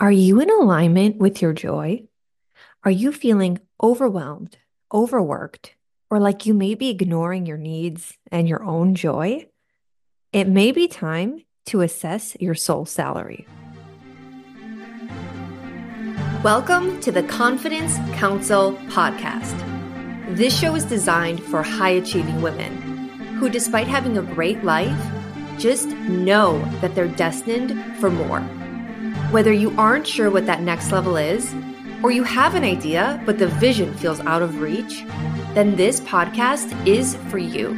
Are you in alignment with your joy? Are you feeling overwhelmed, overworked, or like you may be ignoring your needs and your own joy? It may be time to assess your soul salary. Welcome to the Confidence Counsel podcast. This show is designed for high achieving women who, despite having a great life, just know that they're destined for more. Whether you aren't sure what that next level is, or you have an idea but the vision feels out of reach, then this podcast is for you.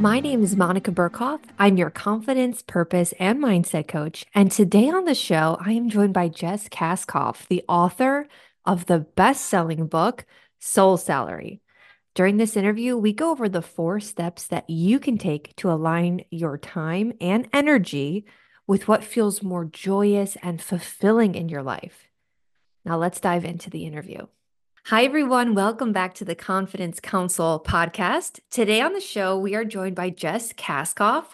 My name is Monica Burkhoff. I'm your confidence, purpose, and mindset coach. And today on the show, I am joined by Jess Kaskov, the author of the best selling book, Soul Salary. During this interview, we go over the four steps that you can take to align your time and energy with what feels more joyous and fulfilling in your life. Now, let's dive into the interview. Hi, everyone. Welcome back to the Confidence Counsel podcast. Today on the show, we are joined by Jess Kaskov.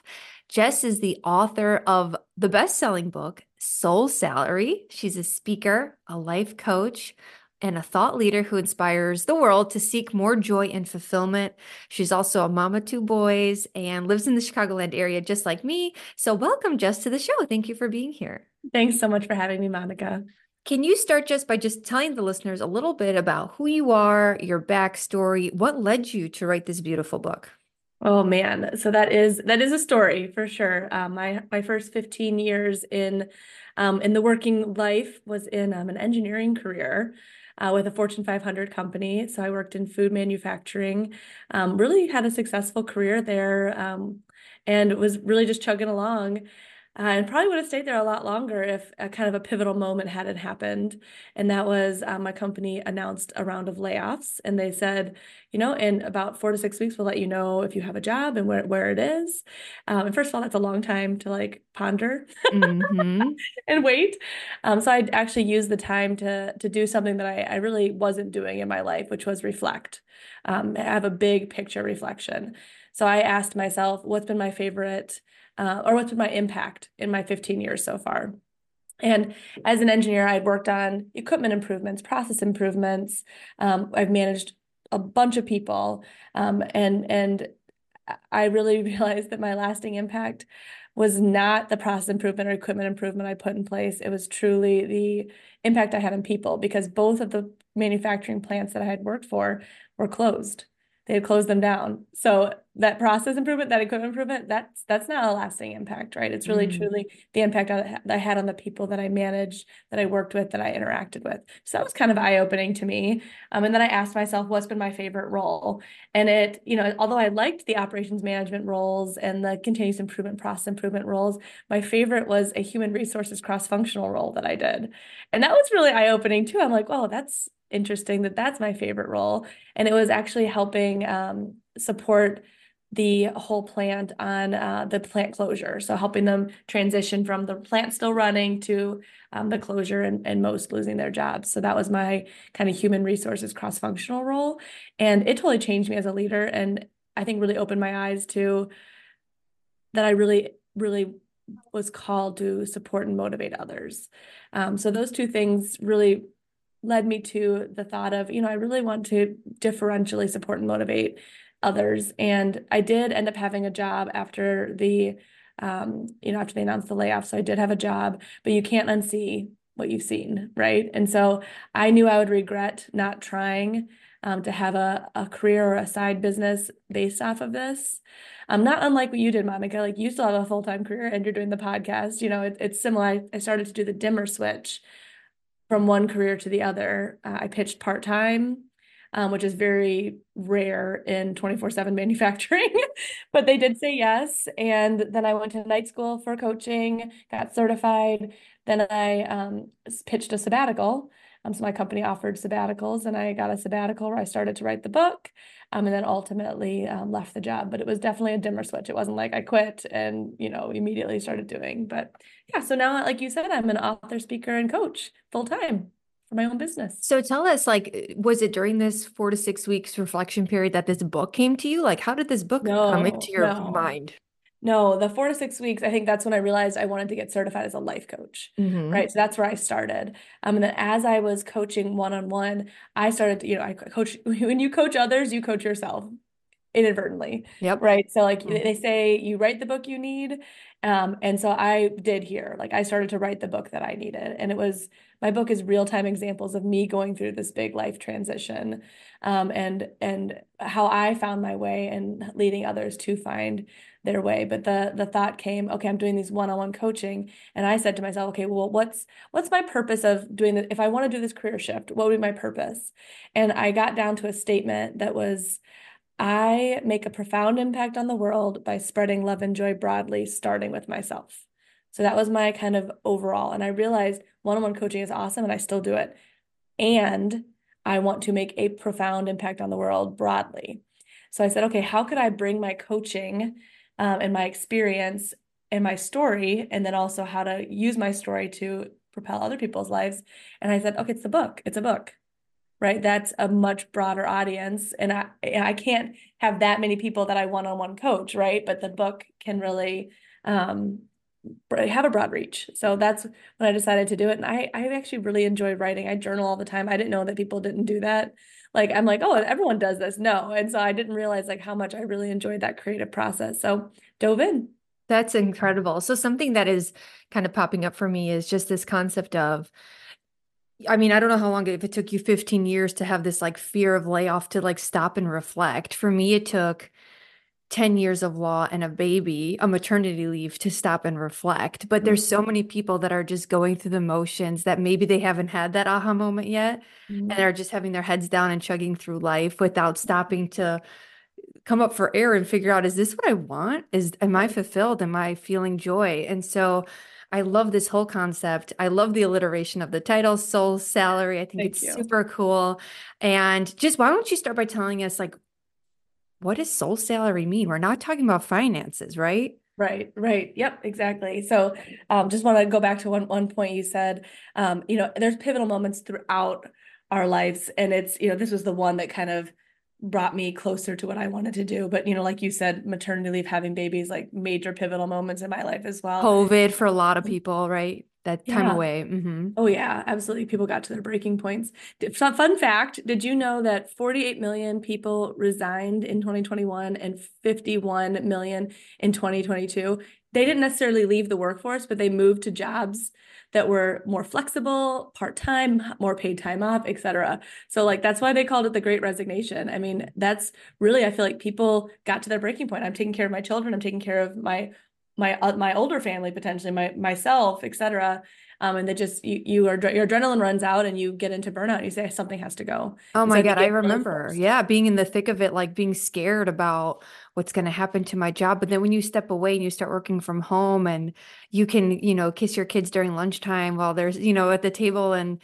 Jess is the author of the best selling book, Soul Salary. She's a speaker, a life coach, and a thought leader who inspires the world to seek more joy and fulfillment. She's also a mama of two boys and lives in the Chicagoland area just like me. So, welcome, Jess, to the show. Thank you for being here. Thanks so much for having me, Monica. Can you start just by just telling the listeners a little bit about who you are, your backstory, what led you to write this beautiful book? Oh man, so that is that is a story for sure. Um, my my first fifteen years in um, in the working life was in um, an engineering career uh, with a Fortune 500 company. So I worked in food manufacturing, um, really had a successful career there, um, and was really just chugging along. Uh, and probably would have stayed there a lot longer if a kind of a pivotal moment hadn't happened. And that was um, my company announced a round of layoffs. And they said, you know, in about four to six weeks, we'll let you know if you have a job and where, where it is. Um, and first of all, that's a long time to like ponder mm-hmm. and wait. Um, so I actually used the time to, to do something that I, I really wasn't doing in my life, which was reflect, um, have a big picture reflection. So I asked myself, what's been my favorite uh, or what's been my impact in my 15 years so far? And as an engineer, I'd worked on equipment improvements, process improvements. Um, I've managed a bunch of people, um, and and I really realized that my lasting impact was not the process improvement or equipment improvement I put in place. It was truly the impact I had on people because both of the manufacturing plants that I had worked for were closed they closed them down. So that process improvement, that equipment improvement, that's that's not a lasting impact, right? It's really mm. truly the impact that I had on the people that I managed, that I worked with, that I interacted with. So that was kind of eye opening to me. Um, and then I asked myself, what's been my favorite role? And it, you know, although I liked the operations management roles and the continuous improvement, process improvement roles, my favorite was a human resources cross functional role that I did, and that was really eye opening too. I'm like, oh, that's interesting that that's my favorite role. And it was actually helping um, support the whole plant on uh, the plant closure. So helping them transition from the plant still running to um, the closure and, and most losing their jobs. So that was my kind of human resources cross functional role. And it totally changed me as a leader. And I think really opened my eyes to that I really, really was called to support and motivate others. Um, so those two things really led me to the thought of, you know, I really want to differentially support and motivate others. And I did end up having a job after the, um, you know, after they announced the layoff. So I did have a job, but you can't unsee what you've seen, right? And so I knew I would regret not trying um, to have a, a career or a side business based off of this. Um, not unlike what you did, Monica. Like you still have a full time career and you're doing the podcast. You know, it, it's similar. I, I started to do the dimmer switch from one career to the other. Uh, I pitched part time, um, which is very rare in 24 7 manufacturing, but they did say yes. And then I went to night school for coaching, got certified. Then I um, pitched a sabbatical. Um, so my company offered sabbaticals, and I got a sabbatical where I started to write the book, um, and then ultimately um, left the job. But it was definitely a dimmer switch. It wasn't like I quit and you know immediately started doing. But yeah, so now, like you said, I'm an author, speaker, and coach full time for my own business. So tell us, like, was it during this four to six weeks reflection period that this book came to you? Like, how did this book no, come into your no. mind? No, the four to six weeks, I think that's when I realized I wanted to get certified as a life coach, Mhm. right? So that's where I started. Um, and then as I was coaching one on one, I started, to, you know, I coach when you coach others, you coach yourself inadvertently, Yep. right? So like Mhm. they say, you write the book you need, um, and so I did here. Like I started to write the book that I needed, and it was my book is real time examples of me going through this big life transition, um, and and how I found my way and leading others to find their way. But the the thought came, okay, I'm doing these one-on-one coaching, and I said to myself, okay, well, what's what's my purpose of doing this? If I want to do this career shift, what would be my purpose? And I got down to a statement that was, I make a profound impact on the world by spreading love and joy broadly, starting with myself. So that was my kind of overall. And I realized one-on-one coaching is awesome, and I still do it. And I want to make a profound impact on the world broadly. So I said, okay, how could I bring my coaching um, and my experience and my story, and then also how to use my story to propel other people's lives? And I said, okay, it's a book. It's a book, right? That's a much broader audience, and I I can't have that many people that I one-on-one coach, right? But the book can really um, have a broad reach. So that's when I decided to do it. And I, I actually really enjoy writing. I journal all the time. I didn't know that people didn't do that. Like, I'm like, oh, everyone does this. No. And so I didn't realize like how much I really enjoyed that creative process. So dove in. That's incredible. So something that is kind of popping up for me is just this concept of I mean, I don't know how long if it took you 15 years to have this like fear of layoff to like stop and reflect. For me, it took 10 years of law and a baby, a maternity leave to stop and reflect. But there's so many people that are just going through the motions that maybe they haven't had that aha moment yet Mhm. and are just having their heads down and chugging through life without stopping to come up for air and figure out is this what I want? Is am I fulfilled? Am I feeling joy? And so I love this whole concept. I love the alliteration of the title, soul salary. I think Thank it's you. super cool. And just why don't you start by telling us like what does soul salary mean? We're not talking about finances, right? Right, right. Yep, exactly. So um, just want to go back to one one point you said. Um, you know, there's pivotal moments throughout our lives, and it's, you know, this was the one that kind of brought me closer to what I wanted to do. But, you know, like you said, maternity leave, having babies, like major pivotal moments in my life as well. COVID for a lot of people, right? That time Yeah. away. hmm Oh yeah, absolutely. People got to their breaking points. Fun fun fact, did you know that 48 million people resigned in 2021 and 51 million in 2022? They didn't necessarily leave the workforce, but they moved to jobs that were more flexible, part-time, more paid time off, etc. So like that's why they called it the Great Resignation. I mean, that's really I feel like people got to their breaking point. I'm taking care of my children, I'm taking care of my my uh, my older family potentially, my myself, et cetera. Um, and that just you, you are your adrenaline runs out and you get into burnout. And you say something has to go. Oh my so God, I remember. Yeah, being in the thick of it, like being scared about what's going to happen to my job. But then when you step away and you start working from home and you can, you know, kiss your kids during lunchtime while there's, you know, at the table and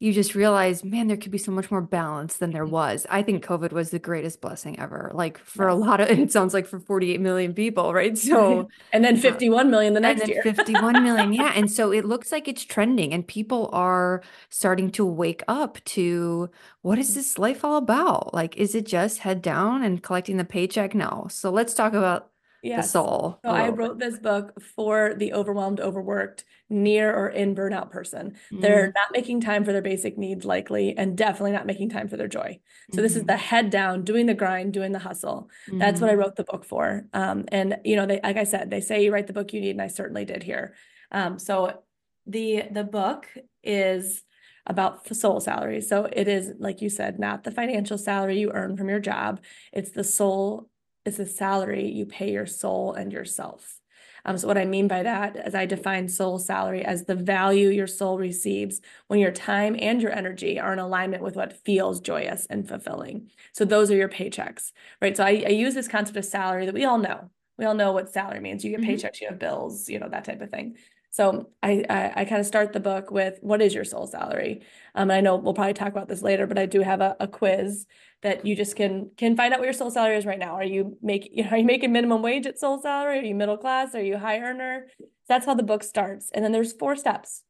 you just realize, man, there could be so much more balance than there was. I think COVID was the greatest blessing ever. Like for a lot of, and it sounds like for 48 million people, right? So, And then uh, 51 million the next year. 51 million. Yeah. And so it looks like it's trending and people are starting to wake up to what is this life all about? Like, is it just head down and collecting the paycheck? No. So let's talk about the Yes. soul So I wrote this book for the overwhelmed, overworked, near or in burnout person. They're Mm, not making time for their basic needs likely, and definitely not making time for their joy. So this is the head down, doing the grind, doing the hustle. That's what I mhm. wrote the book for. Um, and you know, they like I said, they say you write the book you need, and I certainly did here. Um, so the the book is about f- soul salary. So it is, like you said, not the financial salary you earn from your job. It's the soul, it's the salary you pay your soul and yourself. Um, so what I mean by that is I define soul salary as the value your soul receives when your time and your energy are in alignment with what feels joyous and fulfilling. So those are your paychecks, right? So I, I use this concept of salary that we all know. We all know what salary means. You get Mhm. paychecks, you have bills, you know, that type of thing. So I I, I kind of start the book with what is your soul salary? Um, and I know we'll probably talk about this later, but I do have a, a quiz that you just can can find out what your soul salary is right now. Are you making are you making minimum wage at soul salary? Are you middle class? Are you high earner? That's how the book starts. And then there's four steps.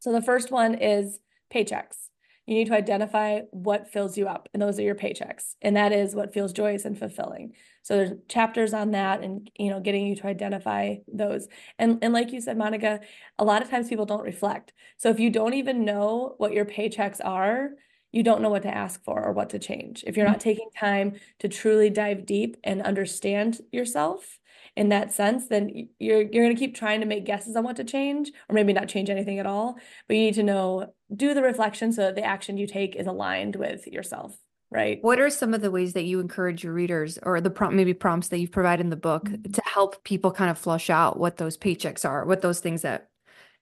So the first one is paychecks. You need to identify what fills you up, and those are your paychecks. And that is what feels joyous and fulfilling. So there's chapters on that and you know, getting you to identify those. And and like you said, Monica, a lot of times people don't reflect. So if you don't even know what your paychecks are, you don't know what to ask for or what to change. If you're mm-hmm. not taking time to truly dive deep and understand yourself, in that sense, then you're you're going to keep trying to make guesses on what to change, or maybe not change anything at all. But you need to know, do the reflection so that the action you take is aligned with yourself. Right. What are some of the ways that you encourage your readers or the prompt, maybe prompts that you've provided in the book mm-hmm. to help people kind of flush out what those paychecks are, what those things that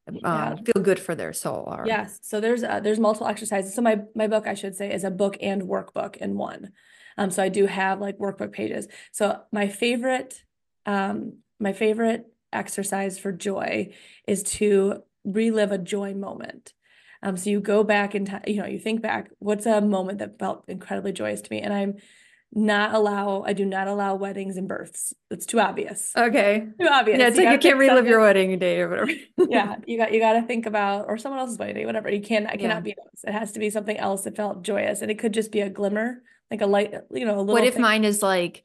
um, yeah. feel good for their soul are? Yes. So there's uh, there's multiple exercises. So my my book, I should say, is a book and workbook in one. Um, so I do have like workbook pages. So my favorite um, my favorite exercise for joy is to relive a joy moment. Um, so you go back and you know you think back, what's a moment that felt incredibly joyous to me, and I'm not allow I do not allow weddings and births. It's too obvious. Okay. Too obvious. Yeah, it's you like you can't relive something. your wedding day or whatever. yeah, you got you got to think about or someone else's wedding day, whatever. You can't it cannot yeah. be those. It has to be something else that felt joyous, and it could just be a glimmer, like a light, you know, a little. What if thing. mine is like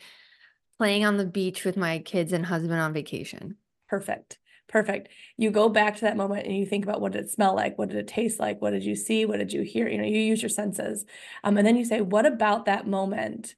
playing on the beach with my kids and husband on vacation. Perfect. Perfect. You go back to that moment and you think about what did it smell like? What did it taste like? What did you see? What did you hear? You know, you use your senses. Um, and then you say, what about that moment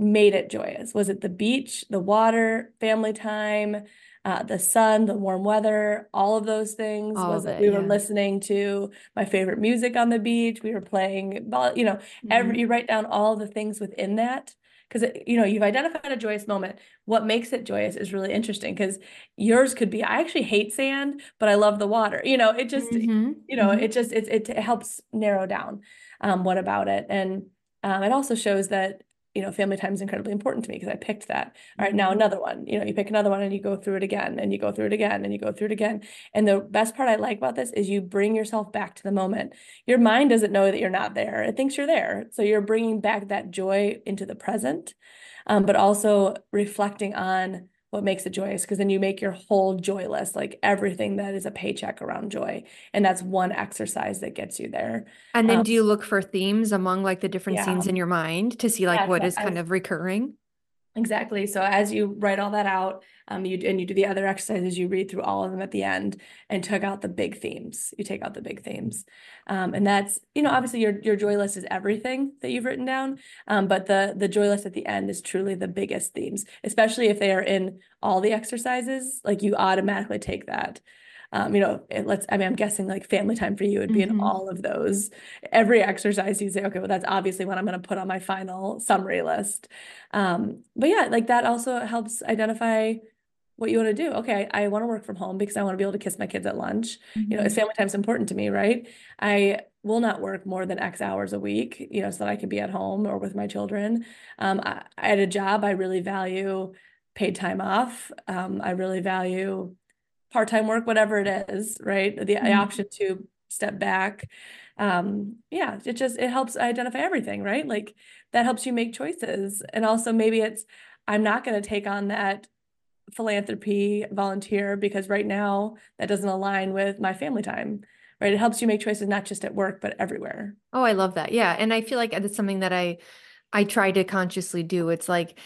made it joyous? Was it the beach, the water, family time, uh, the sun, the warm weather, all of those things? All was it, we yeah. were listening to my favorite music on the beach? We were playing, ball. you know, mm-hmm. every, you write down all the things within that because you know you've identified a joyous moment what makes it joyous is really interesting because yours could be i actually hate sand but i love the water you know it just mm-hmm. you know mm-hmm. it just it, it, it helps narrow down um, what about it and um, it also shows that you know, family time is incredibly important to me because I picked that. All right, now mm-hmm. another one. You know, you pick another one and you go through it again and you go through it again and you go through it again. And the best part I like about this is you bring yourself back to the moment. Your mind doesn't know that you're not there, it thinks you're there. So you're bringing back that joy into the present, um, but also reflecting on what makes it joyous because then you make your whole joy list like everything that is a paycheck around joy and that's one exercise that gets you there and then um, do you look for themes among like the different yeah. scenes in your mind to see like yeah, what is kind of recurring Exactly. So as you write all that out, um, you and you do the other exercises, you read through all of them at the end and took out the big themes. You take out the big themes, um, and that's you know obviously your your joy list is everything that you've written down, um, but the the joy list at the end is truly the biggest themes, especially if they are in all the exercises. Like you automatically take that um, you know, it let's, I mean, I'm guessing like family time for you would be mm-hmm. in all of those. Every exercise you say, okay, well, that's obviously what I'm going to put on my final summary list. Um, but yeah, like that also helps identify what you want to do. Okay, I, I want to work from home because I want to be able to kiss my kids at lunch. Mm-hmm. You know, it's mm-hmm. family time is important to me, right? I will not work more than X hours a week, you know, so that I can be at home or with my children. Um, I, at a job, I really value paid time off. Um, I really value part-time work whatever it is right? The, mm-hmm. option to step back. Um yeah it just it helps identify everything right? Like that helps you make choices. And also maybe it's i'm not going to take on that philanthropy volunteer because right now that doesn't align with my family time right? It helps you make choices not just at work but everywhere. Oh i love that. Yeah. And i feel like it's something that i I try to consciously do. It's like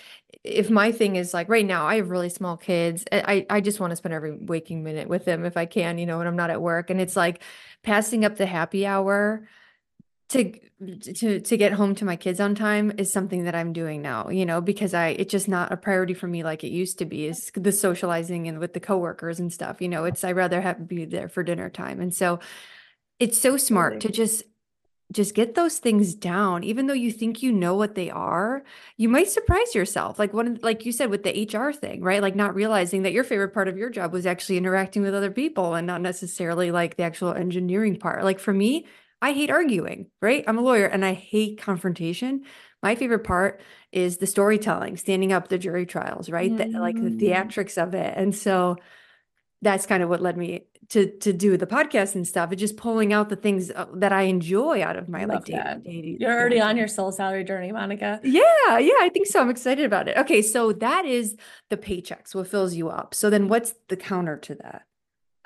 if my thing is like right now, I have really small kids. Eh, I I just want to spend every waking minute with them if I can, you know, when I'm not at work. And it's like passing up the happy hour to to to get home to my kids on time is something that I'm doing now, you know, because I it's just not a priority for me like it used to be. Is the socializing and with the coworkers and stuff, you know. It's I rather have be there for dinner time, and so it's so smart to just just get those things down even though you think you know what they are you might surprise yourself like one like you said with the hr thing right? Like not realizing that your favorite part of your job was actually interacting with other people and not necessarily like the actual engineering part. Like for me i hate arguing right? I'm a lawyer and i hate confrontation. My favorite part is the storytelling standing up the jury trials right? Mm-hmm. the, like the mm. theatrics of it. And so that's kind of what led me to to do the podcast and stuff. It's just pulling out the things uh, that I enjoy out of my like day. You're already on your soul salary journey, Monica. Yeah, yeah, I think so. I'm excited about it. Okay, so that is the paychecks, what fills you up. So then what's the counter to that?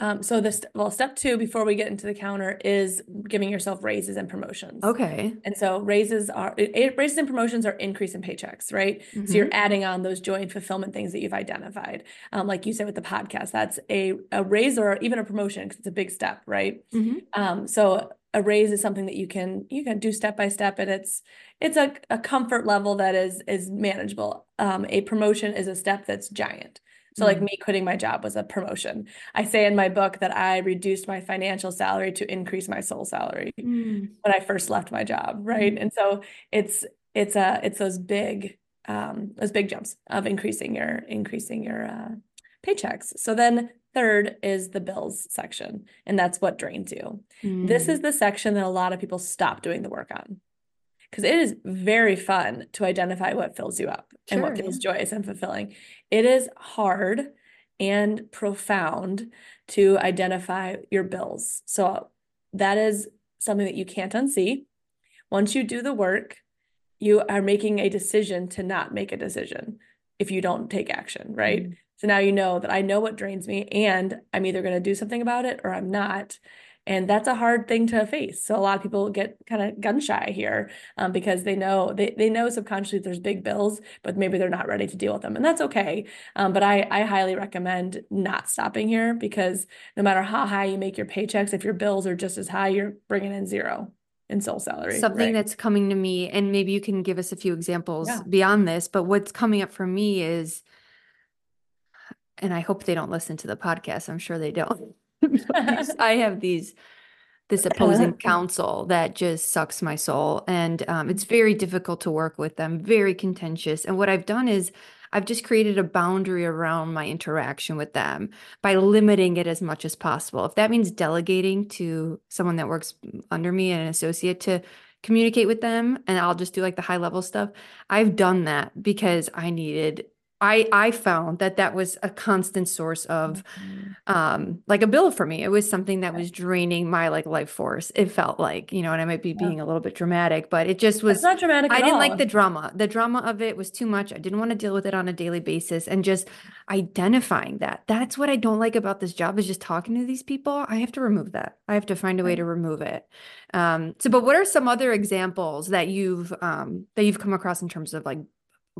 Um, so this, well, step two before we get into the counter is giving yourself raises and promotions. Okay. And so raises are raises and promotions are increase in paychecks, right? So you're adding on those joy and fulfillment things that you've identified. Um, like you said with the podcast, that's a a raise or even a promotion because it's a big step, right? Mhm. Um, so a raise is something that you can you can do step by step, and it's it's a, a comfort level that is is manageable. Um, a promotion is a step that's giant. So like Mm. me quitting my job was a promotion. I say in my book that I reduced my financial salary to increase my soul salary Mm. when I first left my job, right? And so it's it's uh it's those big um those big jumps of increasing your increasing your uh paychecks. So then third is the bills section, and that's what drains you. This Mm. is the section that a lot of people stop doing the work on. Because it is very fun to identify what fills you up and what Sure, feels joyous and fulfilling. It is hard and profound to identify your bills. So that is something that you can't unsee. Once you do the work, you are making a decision to not make a decision if you don't take action, right? Mm. So now you know that I know what drains me and I'm either going to do something about it or I'm not. And that's a hard thing to face. So a lot of people get kind of gun shy here um, because they know they, they know subconsciously there's big bills, but maybe they're not ready to deal with them. And that's okay. Um, but I, I highly recommend not stopping here because no matter how high you make your paychecks, if your bills are just as high, you're bringing in zero in soul salary. Something right? that's coming to me, and maybe you can give us a few examples Yeah. beyond this, but what's coming up for me is, and I hope they don't listen to the podcast. I'm sure they don't. I have these this opposing counsel that just sucks my soul, and um, it's very difficult to work with them. Very contentious. And what I've done is I've just created a boundary around my interaction with them by limiting it as much as possible. If that means delegating to someone that works under me and an associate to communicate with them and I'll just do like the high level stuff. I've done that because I needed I I found that that was a constant source of Mhm. um like a bill for me. It was something that was draining my like life force. It felt like, you know, and I might be Yeah. being a little bit dramatic, but it just was not dramatic I didn't all. like the drama. The drama of it was too much. I didn't want to deal with it on a daily basis and just identifying that. That's what I don't like about this job is just talking to these people. I have to remove that. I have to find a way to remove it. Um, so but what are some other examples that you've um that you've come across in terms of like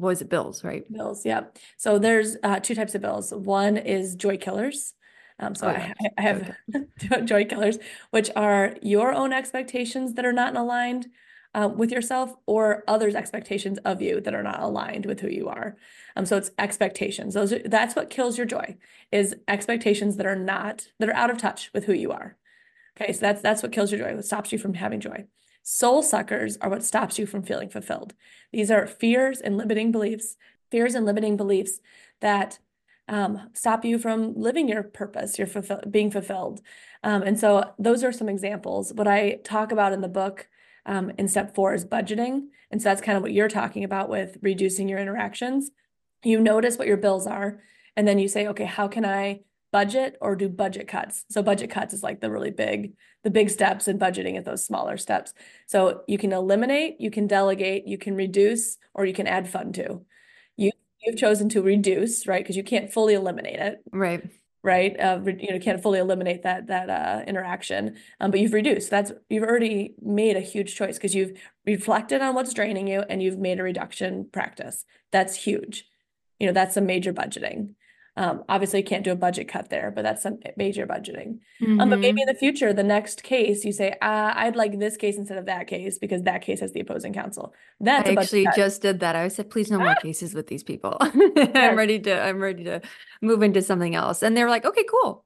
what is it bills, right? Bills, yeah. So there's uh, two types of bills. One is joy killers. Um, so Oh, I. I- have joy killers, which are your own expectations that are not aligned uh, with yourself or others' expectations of you that are not aligned with who you are. Um, so it's expectations. Those are, that's what kills your joy is expectations that are not that are out of touch with who you are. Okay, so that's that's what kills your joy, what stops you from having joy. Soul suckers are what stops you from feeling fulfilled. These are fears and limiting beliefs, fears and limiting beliefs that um, stop you from living your purpose, your fulfill being fulfilled. Um, and so those are some examples. What I talk about in the book um, in step four is budgeting. And so that's kind of what you're talking about with reducing your interactions. You notice what your bills are, and then you say, okay, how can I budget or do budget cuts? So budget cuts is like the really big, the big steps in budgeting at those smaller steps. So you can eliminate, you can delegate, you can reduce, or you can add fun to. You you've chosen to reduce, right? Because you can't fully eliminate it, Right. right? Uh, you know, can't fully eliminate that that uh, interaction, um, but you've reduced. That's you've already made a huge choice because you've reflected on what's draining you and you've made a reduction practice. That's huge. You know, that's a major budgeting. Um, obviously, you can't do a budget cut there, but that's some major budgeting. Um, but maybe Mhm. in the future, the next case, you say, uh, I'd like this case instead of that case because that case has the opposing counsel. That's I actually cut. just did that. I said, please no more Ah! cases with these people. I'm ready to, I'm ready to move into something else. And they were like, okay, cool.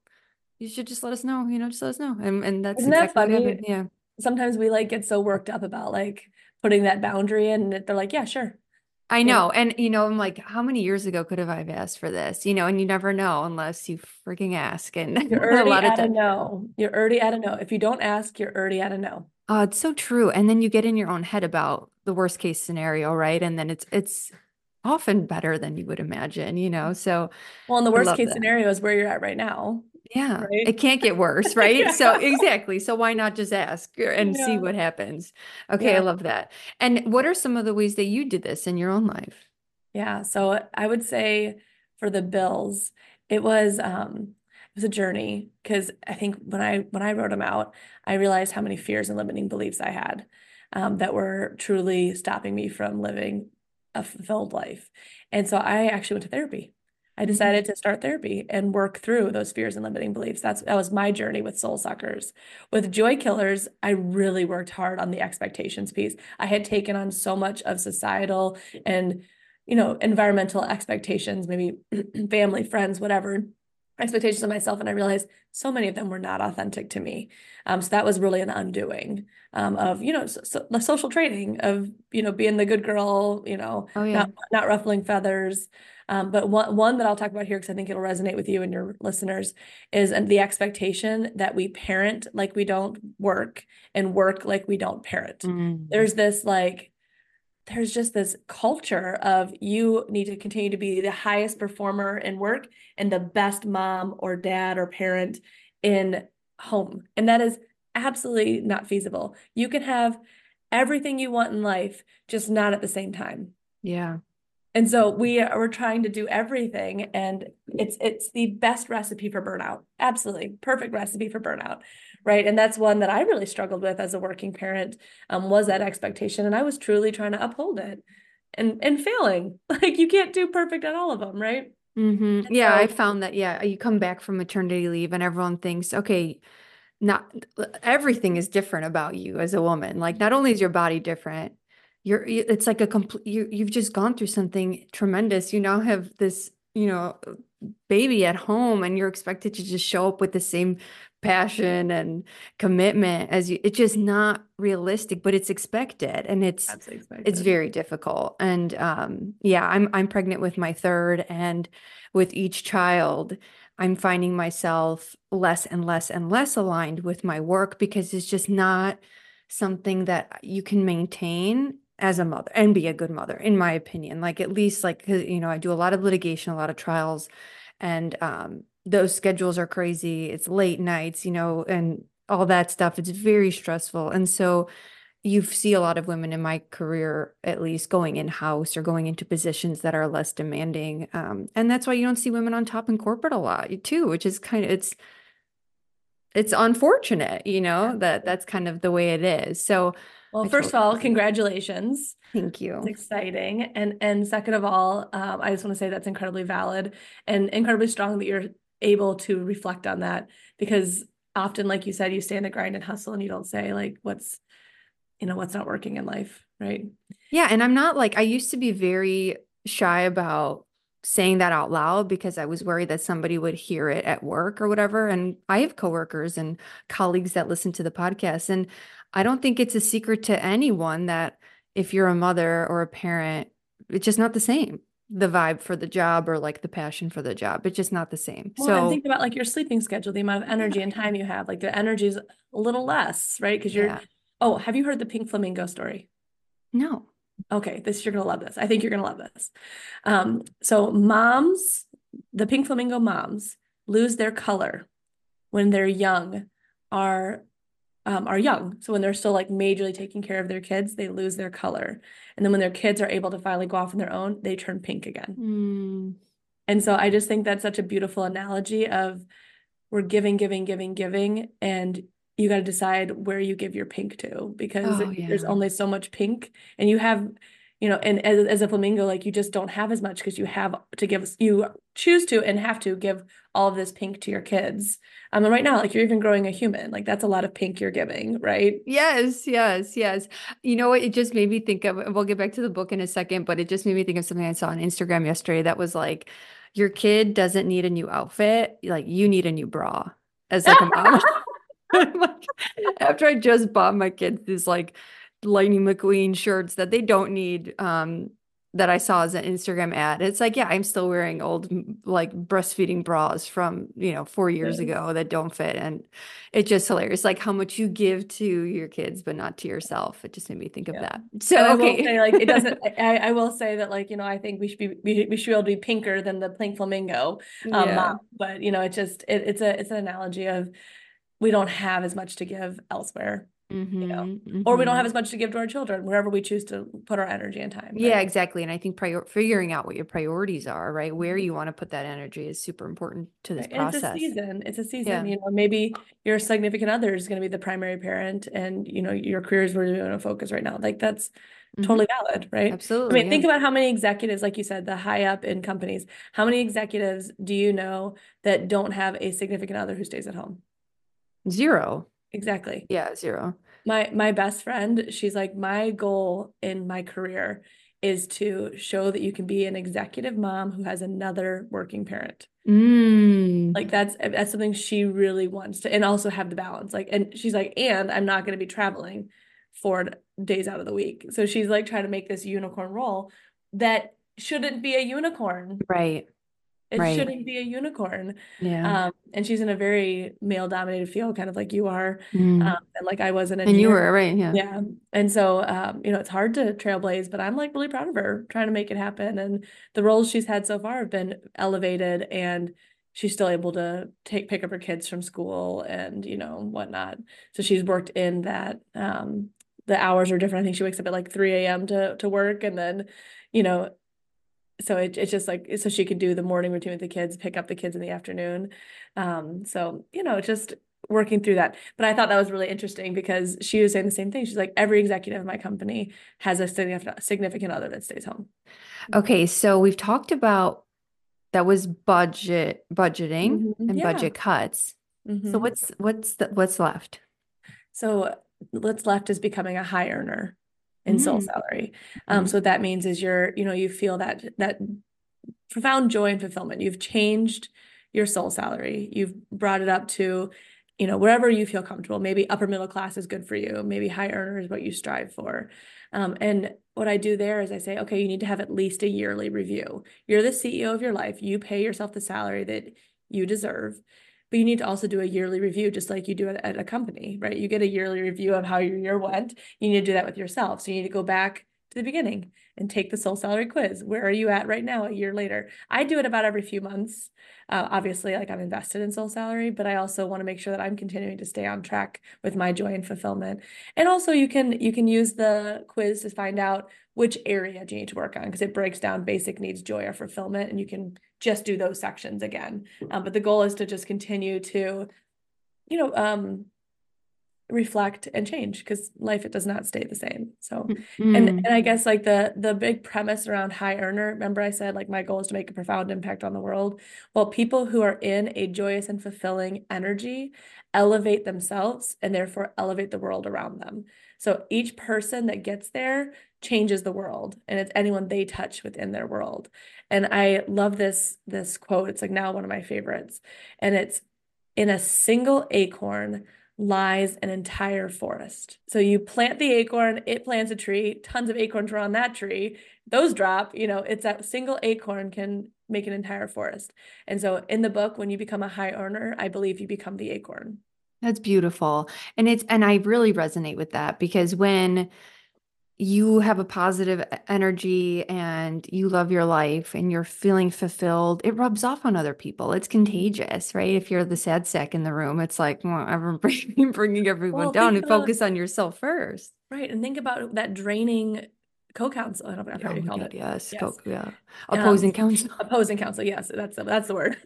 You should just let us know, you know, just let us know. And and that's Isn't that exactly what funny? Yeah. Sometimes we like get so worked up about like putting that boundary in, and they're like, yeah, sure. I know? know. And you know, I'm like, how many years ago could have I asked for this? You know, and you never know unless you freaking ask. And You're a already lot of at a no. You're already at a no. If you don't ask, you're already at a no. oh, it's so true. And then you get in your own head about the worst case scenario, right? And then it's it's often better than you would imagine, you know. So Well, and the worst case that. scenario is where you're at right now, Yeah, right? it can't get worse, right? So exactly. So why not just ask and see what happens? Okay, I love that. And what are some of the ways that you did this in your own life? Yeah, so I would say for the bills, it was um it was a journey because I think when I when I wrote them out, I realized how many fears and limiting beliefs I had um, that were truly stopping me from living a fulfilled life. And so I actually went to therapy. I mm-hmm. decided to start therapy and work through those fears and limiting beliefs. That's that was my journey with Soul Suckers. With Joy Killers, I really worked hard on the expectations piece. I had taken on so much of societal and you know environmental expectations, maybe family, friends, whatever expectations of myself and i realized so many of them were not authentic to me um, so that was really an undoing um, of you know so, the social training of you know being the good girl you know oh, yeah. not, not ruffling feathers um, but one, one that i'll talk about here because i think it'll resonate with you and your listeners is the expectation that we parent like we don't work and work like we don't parent mm. there's this like there's just this culture of you need to continue to be the highest performer in work and the best mom or dad or parent in home. And that is absolutely not feasible. You can have everything you want in life, just not at the same time. Yeah. And so we are we're trying to do everything and it's it's the best recipe for burnout. Absolutely. Perfect recipe for burnout right and that's one that i really struggled with as a working parent um, was that expectation and i was truly trying to uphold it and and failing like you can't do perfect at all of them right mm-hmm. yeah so, i found that yeah you come back from maternity leave and everyone thinks okay not everything is different about you as a woman like not only is your body different you're it's like a complete you, you've just gone through something tremendous you now have this you know baby at home and you're expected to just show up with the same passion and commitment as you it's just not realistic but it's expected and it's expected. it's very difficult and um yeah i'm i'm pregnant with my third and with each child i'm finding myself less and less and less aligned with my work because it's just not something that you can maintain as a mother and be a good mother in my opinion like at least like you know i do a lot of litigation a lot of trials and um those schedules are crazy. It's late nights, you know, and all that stuff. It's very stressful. And so you see a lot of women in my career, at least, going in house or going into positions that are less demanding. Um, and that's why you don't see women on top in corporate a lot, too, which is kind of it's it's unfortunate, you know, that that's kind of the way it is. So well, I first of all, congratulations. Thank you. It's exciting. And and second of all, um, I just want to say that's incredibly valid and incredibly strong that you're able to reflect on that because often like you said you stay in the grind and hustle and you don't say like what's you know what's not working in life right yeah and i'm not like i used to be very shy about saying that out loud because i was worried that somebody would hear it at work or whatever and i have coworkers and colleagues that listen to the podcast and i don't think it's a secret to anyone that if you're a mother or a parent it's just not the same the vibe for the job or like the passion for the job. It's just not the same. Well, so think about like your sleeping schedule, the amount of energy and time you have. Like the energy is a little less, right? Because you're. Yeah. Oh, have you heard the pink flamingo story? No. Okay, this you're gonna love this. I think you're gonna love this. Um, so moms, the pink flamingo moms lose their color when they're young, are um, are young. So when they're still like majorly taking care of their kids, they lose their color. And then when their kids are able to finally go off on their own, they turn pink again. Mm. And so I just think that's such a beautiful analogy of we're giving, giving, giving, giving. And you got to decide where you give your pink to because oh, yeah. there's only so much pink. And you have you know and as, as a flamingo like you just don't have as much because you have to give you choose to and have to give all of this pink to your kids. Um and right now like you're even growing a human like that's a lot of pink you're giving right? Yes yes yes. You know what? It just made me think of we'll get back to the book in a second but it just made me think of something i saw on instagram yesterday that was like your kid doesn't need a new outfit like you need a new bra. As like a mom like, after i just bought my kids these like Lightning McQueen shirts that they don't need um that I saw as an Instagram ad. It's like, yeah, I'm still wearing old like breastfeeding bras from, you know, 4 years ago that don't fit and it's just hilarious like how much you give to your kids but not to yourself. It just made me think yeah. of that. So and okay. Say, like it doesn't I, I will say that like, you know, I think we should be we, we should be able to be pinker than the pink flamingo. Um yeah. but you know, it just it, it's a it's an analogy of we don't have as much to give elsewhere Mm-hmm, or we don't mm-hmm. have as much to give to our children wherever we choose to put our energy and time. Yeah, exactly. And I think prior figuring out what your priorities are, right? Where Mhm. you want to put that energy is super important to this Right, And it's a season, it's a Yeah. season, you know, maybe your significant other is gonna be the primary parent and, you know, your career is where you're gonna focus right now. Like, that's Mhm. totally valid, right? Absolutely. I mean, think about how many executives, like you said, the high up in companies, how many executives do you know that don't have a significant other who stays at home? Zero. Exactly. Yeah, zero. My my best friend, she's like, my goal in my career is to show that you can be an executive mom who has another working parent. Mm. Like that's that's something she really wants to, and also have the balance. Like, and she's like, and I'm not going to be traveling four days out of the week. So she's like trying to make this unicorn role that shouldn't be a unicorn. Right. It Right. shouldn't be a unicorn. Yeah. Um, and she's in a very male dominated field, kind of like you are, Mm. um, and like I was an And you were, right? Yeah. Yeah. And so, um, you know, it's hard to trailblaze, but I'm like really proud of her trying to make it happen. And the roles she's had so far have been elevated and she's still able to take pick up her kids from school and, you know, whatnot. So she's worked in that, um, the hours are different. I think she wakes up at like 3 a.m. to to work and then, you know, so it, it's just like so she could do the morning routine with the kids, pick up the kids in the afternoon. Um, so you know, just working through that. But I thought that was really interesting because she was saying the same thing. She's like, every executive in my company has a significant significant other that stays home. Okay, so we've talked about that was budget budgeting Mhm, and yeah. budget cuts. So Mhm. what's what's the what's left? So what's left is becoming a high earner in soul Mm. salary. Um, Mhm. so what that means is you're, you know, you feel that that profound joy and fulfillment. You've changed your soul salary. You've brought it up to, you know, wherever you feel comfortable. Maybe upper middle class is good for you. Maybe high earner is what you strive for. Um, and what I do there is I say, okay, you need to have at least a yearly review. You're the CEO of your life. You pay yourself the salary that you deserve. But you need to also do a yearly review, just like you do at, at a company, right? You get a yearly review of how your year went. You need to do that with yourself. So you need to go back the beginning and take the soul salary quiz. Where are you at right now, a year later? I do it about every few months. Uh, obviously, like I'm invested in soul salary, but I also want to make sure that I'm continuing to stay on track with my joy and fulfillment. And also, you can you can use the quiz to find out which area do you need to work on because it breaks down basic needs, joy, or fulfillment, and you can just do those sections again. Um, but the goal is to just continue to, you know, um, reflect and change because life it does not stay the same so. Mm. and and i guess like the the big premise around high earner remember i said like my goal is to make a profound impact on the world? Well people who are in a joyous and fulfilling energy elevate themselves and therefore elevate the world around them. So each person that gets there changes the world and it's anyone they touch within their world. And i love this this quote it's like now one of my favorites. And it's in a single acorn lies an entire forest. So you plant the acorn, it plants a tree, tons of acorns are on that tree. Those drop, you know, it's that single acorn can make an entire forest. And so in the book, when you become a high earner, I believe you become the acorn. That's beautiful. And it's and I really resonate with that because when you have a positive energy and you love your life and you're feeling fulfilled, it rubs off on other people. It's contagious, right? If you're the sad sack in the room, it's like, well, everyone bringing, everyone Well, down and about- focus on yourself first. Right. And think about that draining co-counsel. I don't know Oh how you my call God, it. yes. Yes. co- yeah. Um, Opposing counsel. Opposing counsel. Yes, that's that's the word.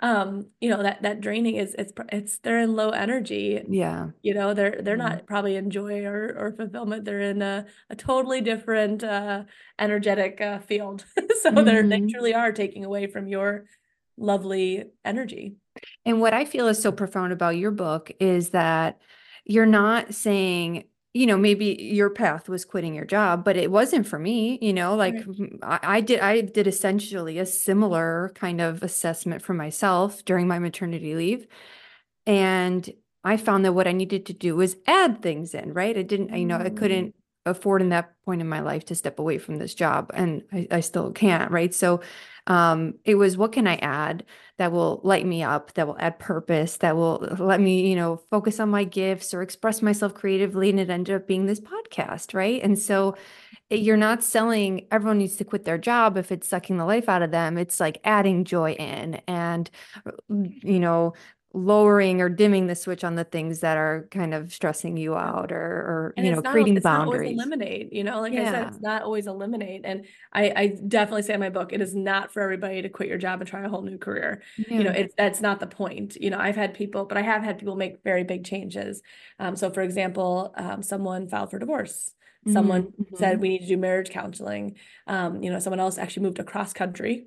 Um, you know, that that draining is it's it's they're in low energy. Yeah. You know, they're they're not probably in joy or or fulfillment. They're in a, a totally different uh energetic uh, field. so they're they Mhm. truly are taking away from your lovely energy. And what I feel is so profound about your book is that you're not saying, you know, maybe your path was quitting your job, but it wasn't for me, you know, like Right. I, I did, I did essentially a similar kind of assessment for myself during my maternity leave. And I found that what I needed to do was add things in, right? I didn't, you know, I Mm. couldn't afford in that point in my life to step away from this job and I, I still can't, right? So um, it was what can I add that will light me up, that will add purpose, that will uh, let me, you know, focus on my gifts or express myself creatively. And it ended up being this podcast, right? And so it- you're not selling everyone needs to quit their job if it's sucking the life out of them. It's like adding joy in and, uh, you know, lowering or dimming the switch on the things that are kind of stressing you out or or you know not, creating it's not always boundaries. eliminate, you know, like I said, it's not always eliminate. And I, I definitely say in my book, it is not for everybody to quit your job and try a whole new career. You know, it's that's not the point. You know, I've had people, but I have had people make very big changes. Um, so for example, um, someone filed for divorce. Someone Mhm, said mhm. we need to do marriage counseling. Um, you know, someone else actually moved across country.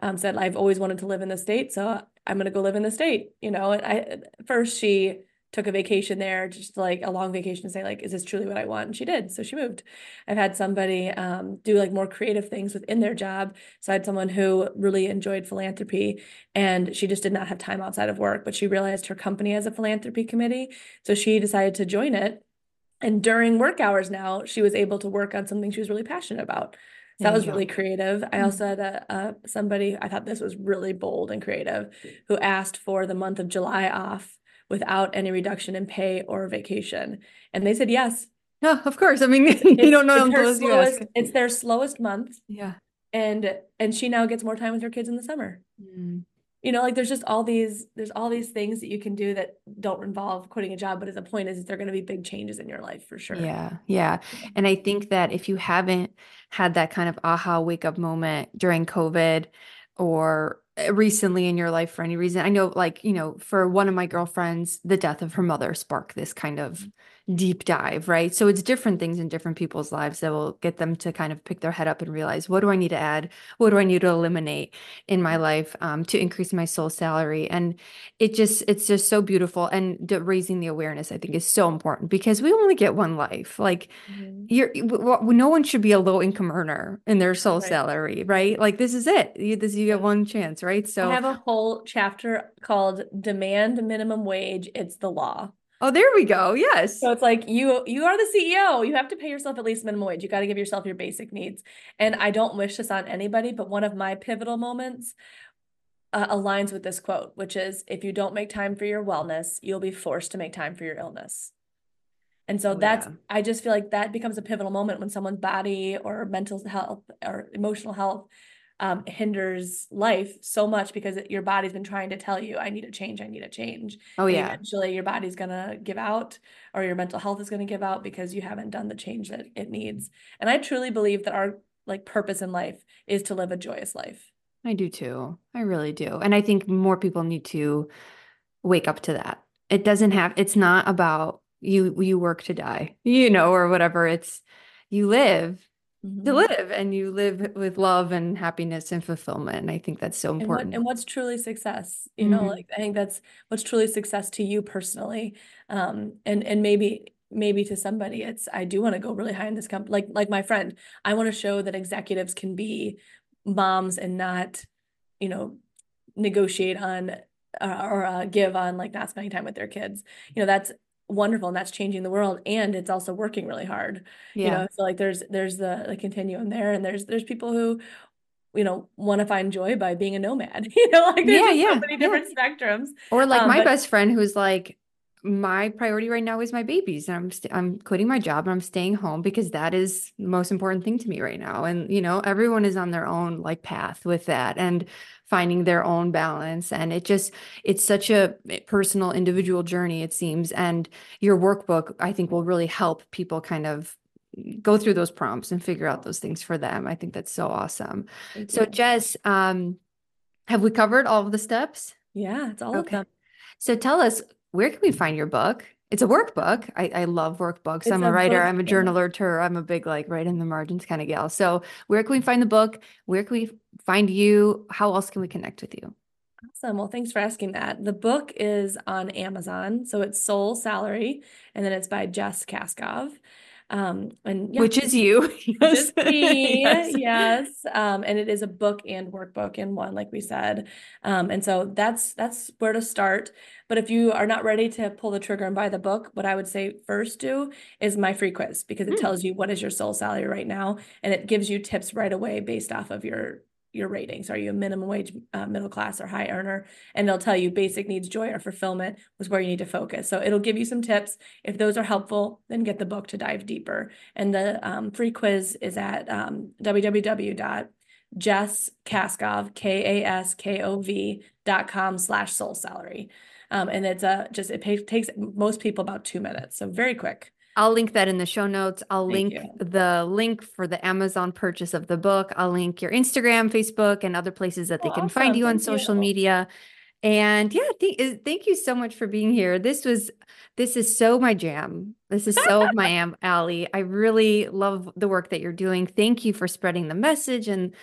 Um, said I've always wanted to live in the state, so I'm gonna go live in the state. You know, and I first she took a vacation there, just like a long vacation to say like, is this truly what I want? And she did, so she moved. I've had somebody um, do like more creative things within their job. So I had someone who really enjoyed philanthropy, and she just did not have time outside of work, but she realized her company has a philanthropy committee, so she decided to join it. And during work hours now, she was able to work on something she was really passionate about. So that was really creative. I Mm. also had a, somebody I thought this was really bold and creative who asked for the month of July off without any reduction in pay or vacation. And they said yes. Yeah, of course. I mean, you It's, don't know it's until you ask. it's their slowest month. Yeah. And and she now gets more time with her kids in the summer. Mm. You know, like there's just all these there's all these things that you can do that don't involve quitting a job, but the point is they're going to be big changes in your life for sure. Yeah, yeah. And I think that if you haven't had that kind of aha wake up moment during COVID or uh, recently in your life for any reason, I know, like, you know, for one of my girlfriends, the death of her mother sparked this kind of deep dive, right? So it's different things in different people's lives that will get them to kind of pick their head up and realize, what do I need to add? What do I need to eliminate in my life um, to increase my soul salary? And it just, it's just so beautiful. And the, raising the awareness, I think, is so important because we only get one life. Like, Mhm. you're w- w- no one should be a low income earner in their soul Right. salary, right? Like this is it. You this you get one chance, right? So I have a whole chapter called Demand Minimum Wage. It's the law. Oh, there we go. Yes. So it's like you you are the CEO. You have to pay yourself at least minimum wage. You got to give yourself your basic needs. And I don't wish this on anybody, but one of my pivotal moments uh, aligns with this quote, which is if you don't make time for your wellness, you'll be forced to make time for your illness. And so Oh, that's yeah. I just feel like that becomes a pivotal moment when someone's body or mental health or emotional health um, hinders life so much because it, your body's been trying to tell you, I need a change, I need a change. Oh And yeah. eventually your body's gonna give out or your mental health is gonna give out because you haven't done the change that it needs. And I truly believe that our like purpose in life is to live a joyous life. I do too. I really do. And I think more people need to wake up to that. It doesn't have, it's not about you, you work to die, you know, or whatever. It's you live to Mhm. live and you live with love and happiness and fulfillment. And I think that's so And what important. and what's truly success? You know, Mhm. like I think that's what's truly success to you personally. Um, and and maybe maybe to somebody it's I do want to go really high in this company. Like like my friend, I want to show that executives can be moms and not, you know, negotiate on uh, or uh, give on like not spending time with their kids. You know, that's wonderful and that's changing the world and it's also working really hard. yeah. You know, so like there's there's the the continuum there and there's there's people who you know, want to find joy by being a nomad. You know, like there's Yeah, just so yeah, many yeah. different spectrums. Or like Um, my but best friend who's like, my priority right now is my babies, and I'm st I'm quitting my job and I'm staying home because that is the most important thing to me right now. And you know, everyone is on their own like path with that and finding their own balance. And it just it's such a personal, individual journey, it seems. And your workbook, I think, will really help people kind of go through those prompts and figure out those things for them. I think that's so awesome. thank So you. Jess, um, have we covered all of the steps? yeah, it's all of Okay. them. So tell us, where can we find your book? It's a workbook. I, I love workbooks. It's I'm a a writer. book I'm a journaler. I'm a big like write in the margins kind of gal. So where can we find the book? Where can we find you? How else can we connect with you? awesome. Well, thanks for asking that. The book is on Amazon, so it's Soul Salary, and then it's by Jess Kaskov. Um, and yeah, Which is you. Yes. Me, Yes. yes. Um, and it is a book and workbook in one, like we said. Um, and so that's that's where to start. But if you are not ready to pull the trigger and buy the book, what I would say first do is my free quiz because it Mm. tells you what is your soul salary right now, and it gives you tips right away based off of your your ratings. Are you a minimum wage, uh, middle class, or high earner? And they'll tell you basic needs, joy, or fulfillment was where you need to focus. So it'll give you some tips. If those are helpful, then get the book to dive deeper. And the um, free quiz is at um, www.jesskaskov, K A S K O V dot com slash soul salary. Um, and it's a just it takes most people about two minutes, so very quick. I'll link that in the show notes. I'll Thank link you. the link for the Amazon purchase of the book. I'll link your Instagram, Facebook, and other places that they oh, can awesome. find you on Thank social you. media. And yeah, th- uh, thank you so much for being here. This was this is so my jam. This is so my am alley. I really love the work that you're doing. Thank you for spreading the message and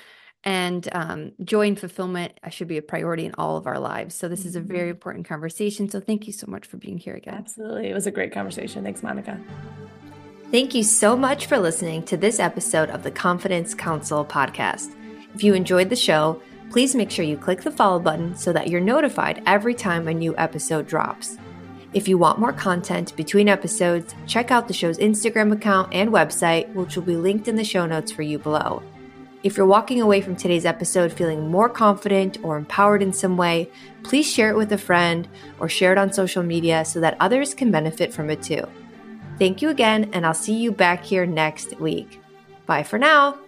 and um, joy and fulfillment should be a priority in all of our lives. So this is a very mm-hmm. important conversation. So thank you so much for being here again. Absolutely. It was a great conversation. Thanks, Monica. Thank you so much for listening to this episode of the Confidence Counsel podcast. If you enjoyed the show, please make sure you click the follow button so that you're notified every time a new episode drops. If you want more content between episodes, check out the show's Instagram account and website, which will be linked in the show notes for you below. If you're walking away from today's episode feeling more confident or empowered in some way, please share it with a friend or share it on social media so that others can benefit from it too. Thank you again, and I'll see you back here next week. Bye for now.